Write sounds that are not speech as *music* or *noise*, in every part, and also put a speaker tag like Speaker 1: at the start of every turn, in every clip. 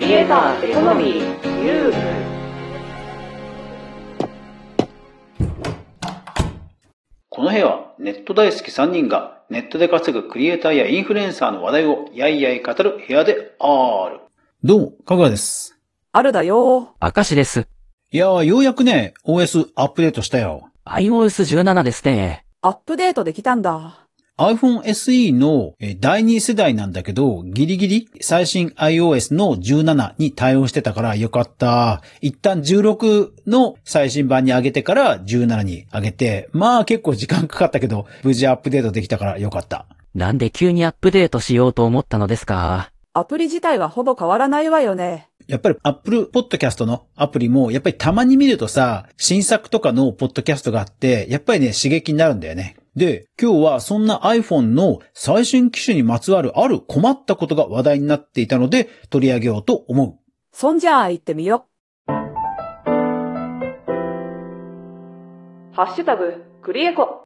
Speaker 1: クリエイターエコノミーユー
Speaker 2: この部屋はネット大好き3人がネットで稼ぐクリエイターやインフルエンサーの話題をやいやい語る部屋である。どうも、かぐわです。
Speaker 3: あるだよ。
Speaker 4: 明石です。
Speaker 2: いやー、ようやくね、OS アップデートしたよ。
Speaker 4: iOS17 ですね。
Speaker 3: アップデートできたんだ。
Speaker 2: iPhone SE のえー第2世代なんだけど、ギリギリ最新 iOS の17に対応してたからよかった。一旦16の最新版に上げてから17に上げて、まあ結構時間かかったけど、無事アップデートできたからよかった。
Speaker 4: なんで急にアップデートしようと思ったのですか？
Speaker 3: アプリ自体はほぼ変わらないわよね。
Speaker 2: やっぱり Apple Podcast のアプリも、やっぱりたまに見るとさ、新作とかのポッドキャストがあって、やっぱりね、刺激になるんだよね。で、今日はそんな iPhone の最新機種にまつわるある困ったことが話題になっていたので、取り上げようと思う。
Speaker 3: そんじゃあ行ってみよ。ハッシュタグ、クリエコ。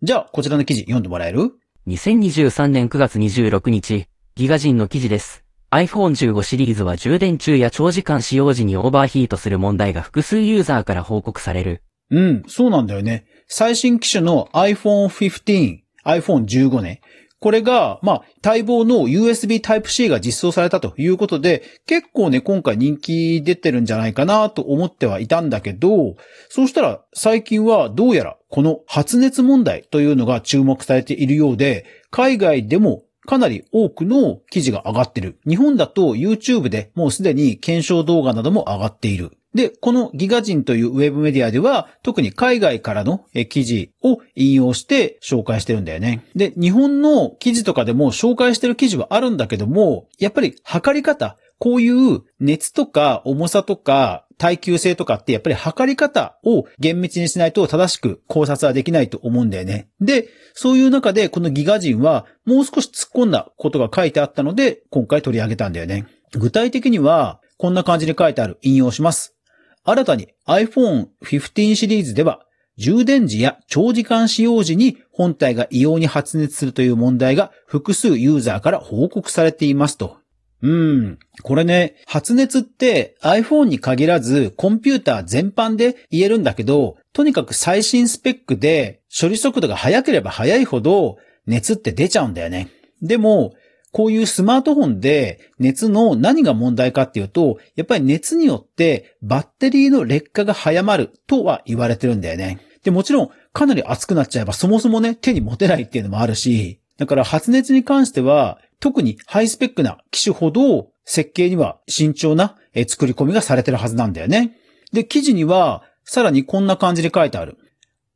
Speaker 2: じゃあ、こちらの記事読んでもらえる
Speaker 4: ?2023 年9月26日、ギガ人の記事です。iPhone15 シリーズは充電中や長時間使用時にオーバーヒートする問題が複数ユーザーから報告される。
Speaker 2: うん、そうなんだよね。最新機種の iPhone 15、iPhone 15ね。これが、まあ、待望の USB Type-C が実装されたということで、結構ね、今回人気出てるんじゃないかなと思ってはいたんだけど、そうしたら最近はどうやらこの発熱問題というのが注目されているようで、海外でもかなり多くの記事が上がってる。日本だと YouTube でもうすでに検証動画なども上がっている。で、このギガ人というウェブメディアでは、特に海外からの記事を引用して紹介してるんだよね。で、日本の記事とかでも紹介してる記事はあるんだけども、やっぱり測り方、こういう熱とか重さとか耐久性とかってやっぱり測り方を厳密にしないと正しく考察はできないと思うんだよね。で、そういう中でこのギガ人はもう少し突っ込んだことが書いてあったので今回取り上げたんだよね。具体的にはこんな感じで書いてある引用します。新たに iPhone 15シリーズでは充電時や長時間使用時に本体が異様に発熱するという問題が複数ユーザーから報告されていますと。うん。これね、発熱って iPhone に限らずコンピューター全般で言えるんだけど、とにかく最新スペックで処理速度が速ければ速いほど熱って出ちゃうんだよね。でも、こういうスマートフォンで熱の何が問題かっていうと、やっぱり熱によってバッテリーの劣化が早まるとは言われてるんだよね。で、もちろんかなり熱くなっちゃえばそもそもね、手に持てないっていうのもあるし、だから発熱に関しては特にハイスペックな機種ほど設計には慎重な作り込みがされてるはずなんだよね。で、記事にはさらにこんな感じで書いてある。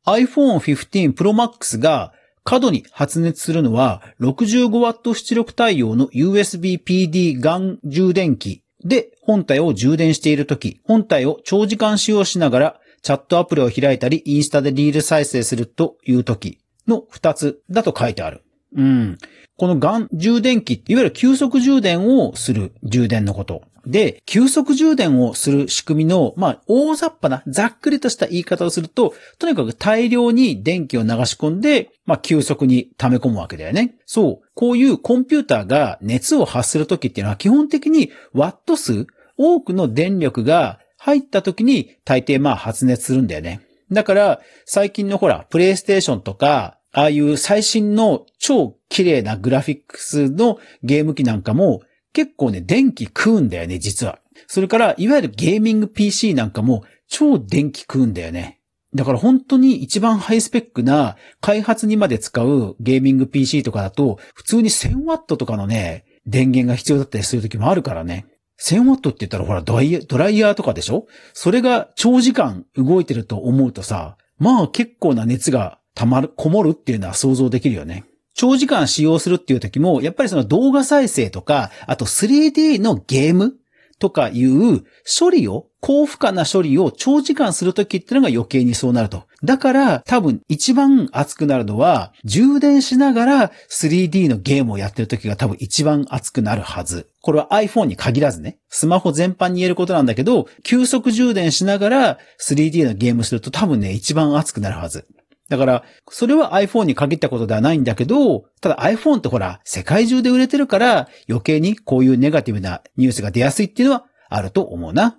Speaker 2: iPhone 15 Pro Max が過度に発熱するのは 65W 出力対応の USB PD ガン充電器で本体を充電しているとき、本体を長時間使用しながらチャットアプリを開いたりインスタでリール再生するというときの2つだと書いてある。うん。このガン充電器いわゆる急速充電をする充電のこと。で、急速充電をする仕組みの、まあ、大雑把な、ざっくりとした言い方をすると、とにかく大量に電気を流し込んで、まあ、急速に溜め込むわけだよね。そう。こういうコンピューターが熱を発するときっていうのは基本的にワット数、多くの電力が入ったときに大抵まあ発熱するんだよね。だから、最近のほら、プレイステーションとか、ああいう最新の超綺麗なグラフィックスのゲーム機なんかも結構ね、電気食うんだよね、実は。それから、いわゆるゲーミング PC なんかも超電気食うんだよね。だから本当に一番ハイスペックな開発にまで使うゲーミング PC とかだと、普通に 1000W とかのね、電源が必要だったりする時もあるからね。1000W って言ったらほらドライヤー、ドライヤーとかでしょ？それが長時間動いてると思うとさ、まあ結構な熱が溜まる、こもるっていうのは想像できるよね。長時間使用するっていう時も、やっぱりその動画再生とか、あと 3D のゲームとかいう処理を、高負荷な処理を長時間するときっていうのが余計にそうなると。だから多分一番熱くなるのは、充電しながら 3D のゲームをやってるときが多分一番熱くなるはず。これは iPhone に限らずね、スマホ全般に言えることなんだけど、急速充電しながら 3D のゲームすると多分ね、一番熱くなるはず。だから、それは iPhone に限ったことではないんだけど、ただ iPhone ってほら、世界中で売れてるから、余計にこういうネガティブなニュースが出やすいっていうのはあると思うな。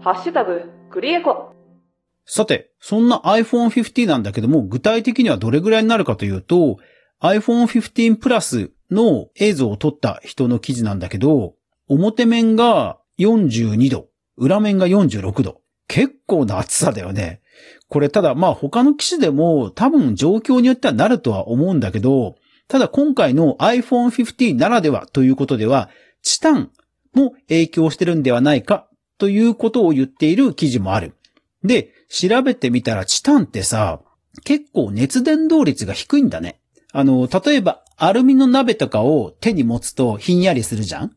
Speaker 3: ハッシュタグ、クリエコ。
Speaker 2: さて、そんな iPhone 15なんだけども、具体的にはどれぐらいになるかというと、iPhone 15 Plus の映像を撮った人の記事なんだけど、表面が42度、裏面が46度。結構な暑さだよね。これただまあ他の機種でも多分状況によってはなるとは思うんだけど、ただ今回の iPhone 15ならではということでは、チタンも影響してるんではないかということを言っている記事もある。で、調べてみたらチタンってさ、結構熱伝導率が低いんだね。あの、例えばアルミの鍋とかを手に持つとひんやりするじゃん？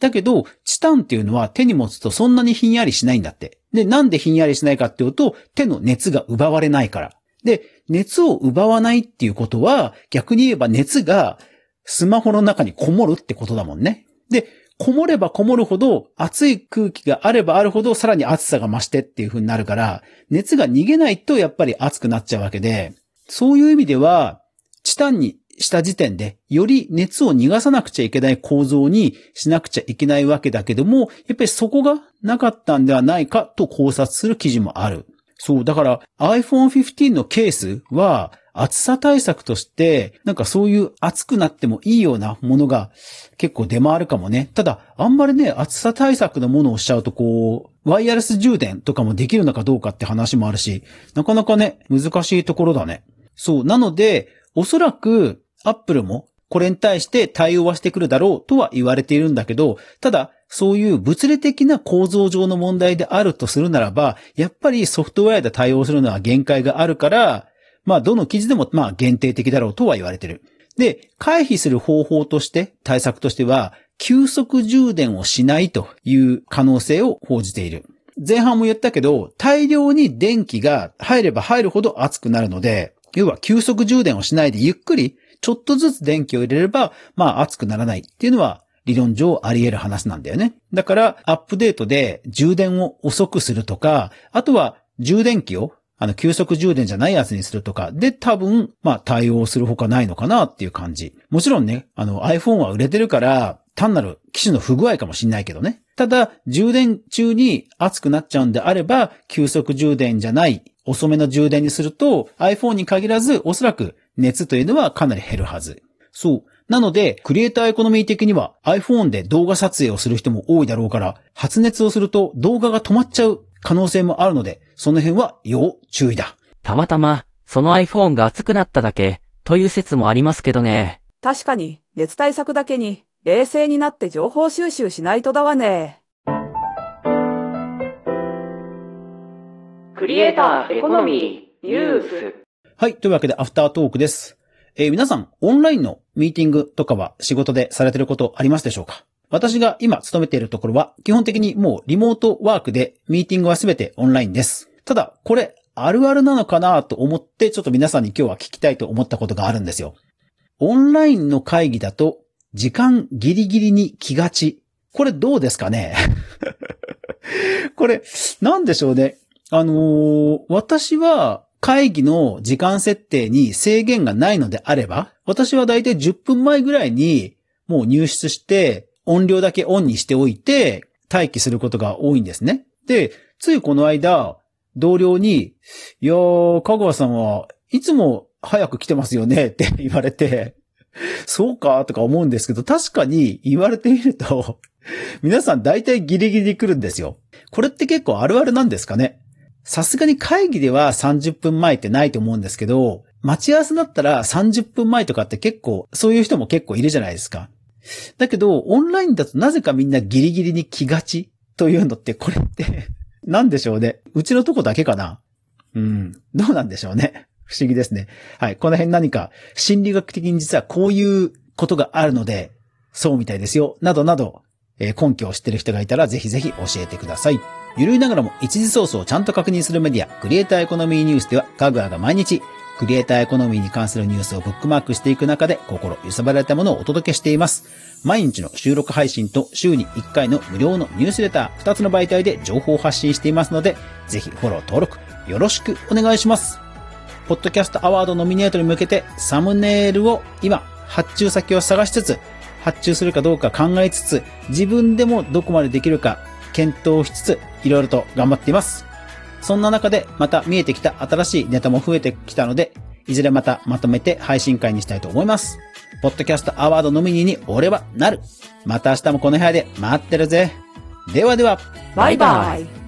Speaker 2: だけど、チタンっていうのは手に持つとそんなにひんやりしないんだって。で、なんでひんやりしないかっていうと、手の熱が奪われないから。で、熱を奪わないっていうことは、逆に言えば熱がスマホの中にこもるってことだもんね。で、こもればこもるほど、熱い空気があればあるほど、さらに暑さが増してっていう風になるから、熱が逃げないとやっぱり熱くなっちゃうわけで、そういう意味では、チタンにした時点で、より熱を逃がさなくちゃいけない構造にしなくちゃいけないわけだけども、やっぱりそこがなかったんではないかと考察する記事もある。そう、だから iPhone 15のケースは、暑さ対策として、なんかそういう暑くなってもいいようなものが結構出回るかもね。ただ、あんまりね、暑さ対策のものをしちゃうとこう、ワイヤレス充電とかもできるのかどうかって話もあるし、なかなかね、難しいところだね。そう、なので、おそらく、アップルもこれに対して対応はしてくるだろうとは言われているんだけど、ただ、そういう物理的な構造上の問題であるとするならば、やっぱりソフトウェアで対応するのは限界があるから、まあ、どの記事でも、まあ、限定的だろうとは言われている。で、回避する方法として、対策としては、急速充電をしないという可能性を報じている。前半も言ったけど、大量に電気が入れば入るほど熱くなるので、要は急速充電をしないでゆっくり、ちょっとずつ電気を入れれば、まあ熱くならないっていうのは、理論上あり得る話なんだよね。だから、アップデートで充電を遅くするとか、あとは充電器をあの、急速充電じゃないやつにするとか、で、多分、まあ、対応するほかないのかなっていう感じ。もちろんね、あの、iPhone は売れてるから、単なる機種の不具合かもしんないけどね。ただ、充電中に熱くなっちゃうんであれば、急速充電じゃない、遅めの充電にすると、iPhone に限らず、おそらく熱というのはかなり減るはず。そう。なので、クリエイターエコノミー的には iPhone で動画撮影をする人も多いだろうから、発熱をすると動画が止まっちゃう可能性もあるので、その辺は要注意だ。
Speaker 4: たまたま、その iPhone が熱くなっただけ、という説もありますけどね。
Speaker 3: 確かに、熱対策だけに、冷静になって情報収集しないとだわね。
Speaker 1: クリエイターエコノミーニュース
Speaker 2: はい。というわけで、アフタートークです。えー皆さん、オンラインのミーティングとかは仕事でされてることありますでしょうか？私が今勤めているところは、基本的にもうリモートワークでミーティングはすべてオンラインです。ただ、これ、あるあるなのかなと思って、ちょっと皆さんに今日は聞きたいと思ったことがあるんですよ。オンラインの会議だと、時間ギリギリに来がち。これどうですかね？*laughs* これ、なんでしょうね？あのー私は会議の時間設定に制限がないのであれば、私はだいたい10分前ぐらいにもう入室して、音量だけオンにしておいて、待機することが多いんですね。で、ついこの間、同僚に、いやー、香川さんはいつも早く来てますよね *laughs* って言われて、そうかとか思うんですけど、確かに言われてみると、皆さん大体ギリギリ来るんですよ。これって結構あるあるなんですかね？さすがに会議では30分前ってないと思うんですけど、待ち合わせだったら30分前とかって結構、そういう人も結構いるじゃないですか。だけど、オンラインだとなぜかみんなギリギリに来がちというのって、これって、*laughs* なんでしょうね。うちのとこだけかなうん。どうなんでしょうね。不思議ですね。はい。この辺何か心理学的に実はこういうことがあるので、そうみたいですよ。などなど、えー根拠を知ってる人がいたらぜひぜひ教えてください。ゆるいながらも一時ソースをちゃんと確認するメディア、クリエイターエコノミーニュースでは、ガグアが毎日、クリエイターエコノミーに関するニュースをブックマークしていく中で心揺さばられたものをお届けしています。毎日の収録配信と週に1回の無料のニュースレター2つの媒体で情報を発信していますので、ぜひフォロー登録よろしくお願いします。ポッドキャストアワードノミネートに向けてサムネイルを今発注先を探しつつ、発注するかどうか考えつつ、自分でもどこまでできるか検討しつつ、いろいろと頑張っています。そんな中でまた見えてきた新しいネタも増えてきたので、いずれまたまとめて配信会にしたいと思います。ポッドキャストアワードノミニに俺はなる。また明日もこの部屋で待ってるぜ。ではでは。
Speaker 3: バイバイ。